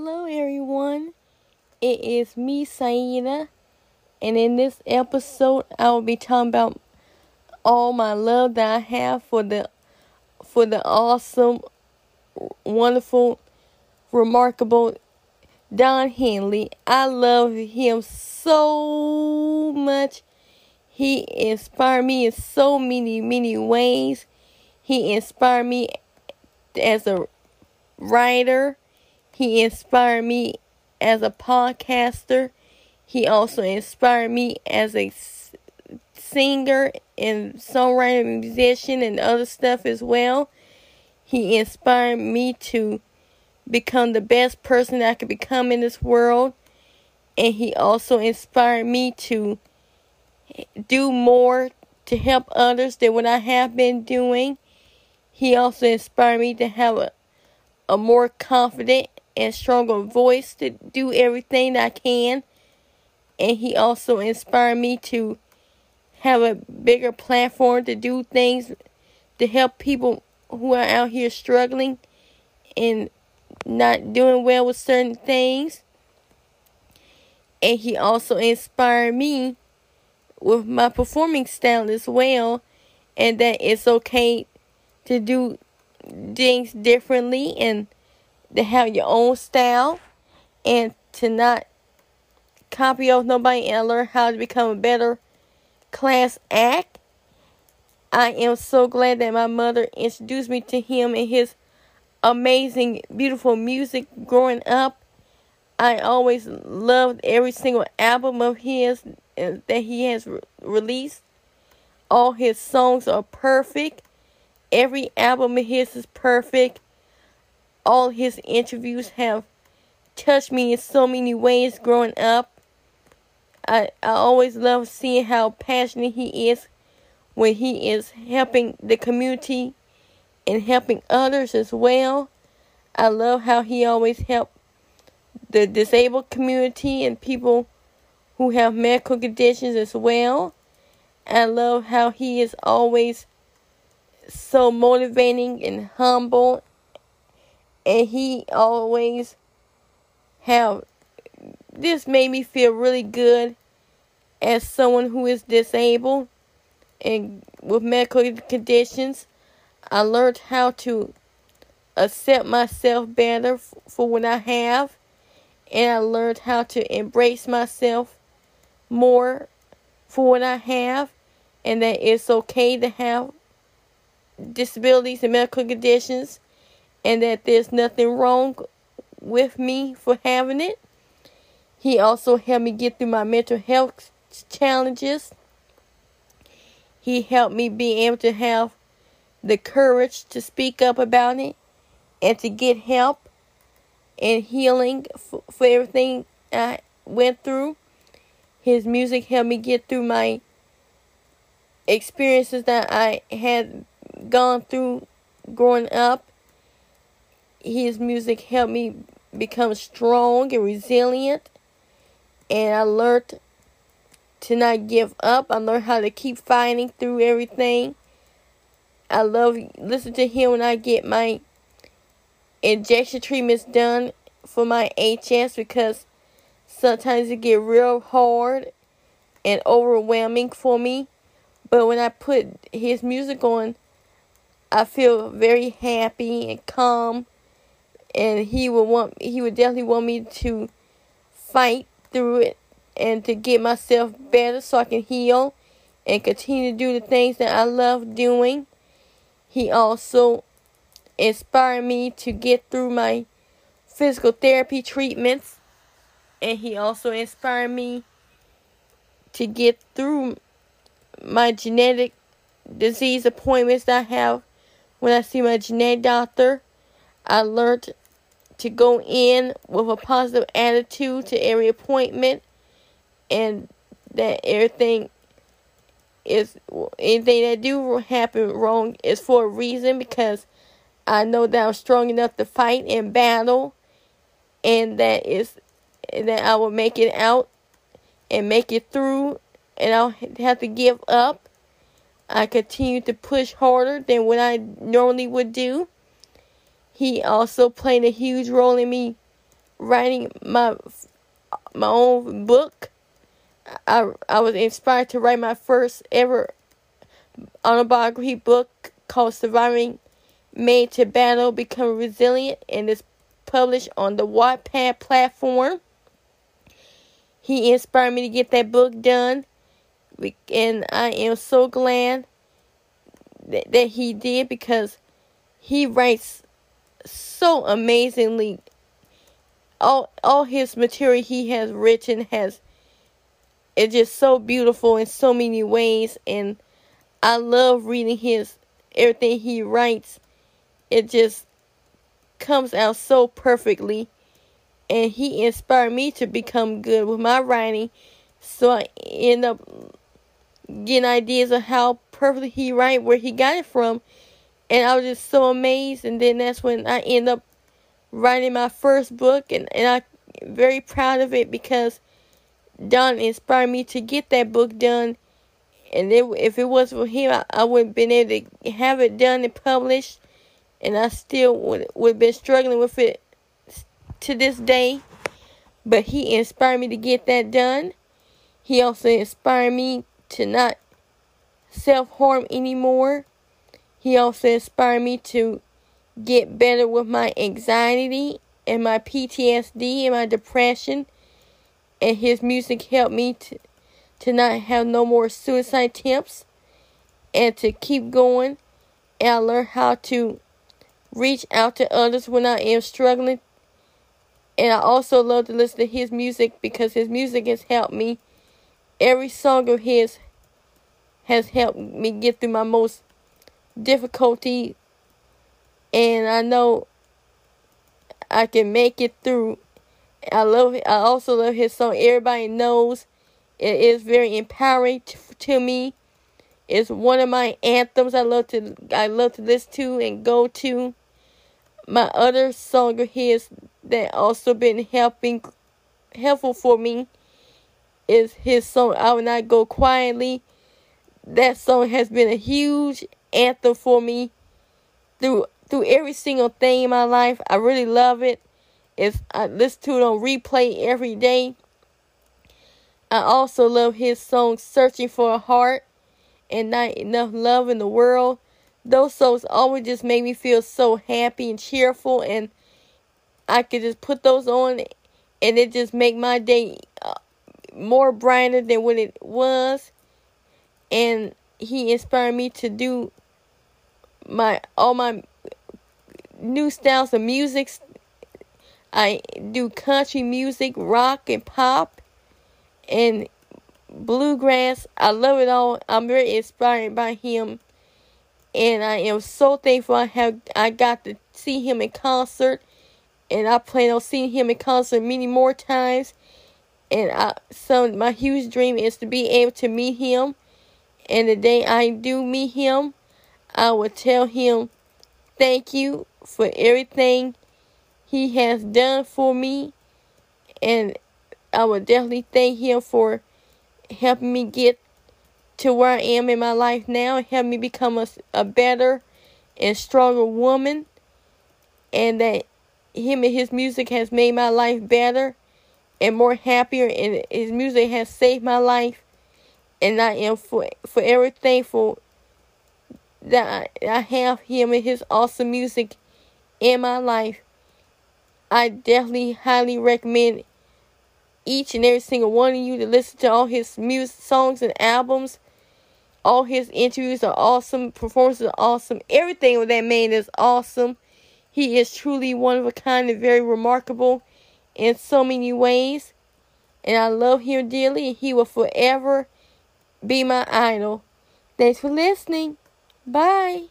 Hello, everyone. It is me, Saida, and in this episode, I will be talking about all my love that I have for the for the awesome, wonderful, remarkable Don Henley. I love him so much. He inspired me in so many, many ways. He inspired me as a writer. He inspired me as a podcaster. He also inspired me as a singer and songwriter, musician, and other stuff as well. He inspired me to become the best person I could become in this world. And he also inspired me to do more to help others than what I have been doing. He also inspired me to have a, a more confident and stronger voice to do everything I can. And he also inspired me to have a bigger platform to do things to help people who are out here struggling and not doing well with certain things. And he also inspired me with my performing style as well, and that it's okay to do things differently and to have your own style and to not copy off nobody and learn how to become a better class act. I am so glad that my mother introduced me to him and his amazing, beautiful music growing up. I always loved every single album of his uh, that he has re- released. All his songs are perfect. Every album of his is perfect. All his interviews have touched me in so many ways growing up. I, I always love seeing how passionate he is when he is helping the community and helping others as well. I love how he always helped the disabled community and people who have medical conditions as well. I love how he is always so motivating and humble and he always have this made me feel really good as someone who is disabled and with medical conditions. I learned how to accept myself better for what I have, and I learned how to embrace myself more for what I have, and that it's okay to have disabilities and medical conditions, and that there's nothing wrong with me for having it. He also helped me get through my mental health challenges. He helped me be able to have the courage to speak up about it and to get help and healing for, for everything I went through. His music helped me get through my experiences that I had gone through growing up. His music helped me become strong and resilient. And I learned to not give up. I learned how to keep fighting through everything. I love listen to him when I get my injection treatments done for my HS because sometimes it get real hard and overwhelming for me. But when I put his music on, I feel very happy and calm. And he would want he would definitely want me to fight through it and to get myself better so I can heal and continue to do the things that I love doing. He also inspired me to get through my physical therapy treatments. And he also inspired me to get through my genetic disease appointments that I have when I see my genetic doctor. I learned to go in with a positive attitude to every appointment and that everything is anything that do happen wrong is for a reason because I know that I'm strong enough to fight and battle and that is that I will make it out and make it through and I'll have to give up. I continue to push harder than what I normally would do. He also played a huge role in me writing my my own book. I I was inspired to write my first ever autobiography book called Surviving Made to Battle, Become Resilient, and it's published on the Wattpad platform. He inspired me to get that book done, and I am so glad that, that he did because he writes so amazingly. All all his material he has written has it's just so beautiful in so many ways and I love reading his everything he writes. It just comes out so perfectly and he inspired me to become good with my writing so I end up getting ideas of how perfectly he write where he got it from and I was just so amazed. And then that's when I end up writing my first book. And, and I'm very proud of it because Don inspired me to get that book done. And it, if it wasn't for him I, I wouldn't been able to have it done and published. And I still would would been struggling with it to this day. But he inspired me to get that done. He also inspired me to not self harm anymore. He also inspired me to get better with my anxiety and my PTSD and my depression. And his music helped me to, to not have no more suicide attempts and to keep going. And I learned how to reach out to others when I am struggling. And I also love to listen to his music because his music has helped me. Every song of his has helped me get through my most difficulty and I know I can make it through. I love I also love his song Everybody Knows. It is very empowering to, to me. It's one of my anthems I love to I love to listen to and go to. My other song of his that also been helping helpful for me is his song I Will Not Go Quietly that song has been a huge anthem for me through through every single thing in my life. I really love it. It's I listen to it on replay every day. I also love his song Searching for a Heart and Not Enough Love in the World. Those songs always just make me feel so happy and cheerful and I could just put those on and it just make my day uh, more brighter than what it was and he inspired me to do my all my new styles of music. I do country music, rock and pop, and bluegrass. I love it all. I'm very inspired by him, and I am so thankful I have I got to see him in concert, and I plan on seeing him in concert many more times. And I, so my huge dream is to be able to meet him and the day I do meet him, I will tell him thank you for everything he has done for me. And I will definitely thank him for helping me get to where I am in my life now and help me become a, a better and stronger woman. And that him and his music has made my life better and more happier and his music has saved my life and I am for forever thankful that I, I have him and his awesome music in my life. I definitely highly recommend each and every single one of you to listen to all his music songs and albums. All his interviews are awesome, performances are awesome. Everything with that man is awesome. He is truly one of a kind and very remarkable in so many ways. And I love him dearly, and he will forever be my idol. Thanks for listening. Bye.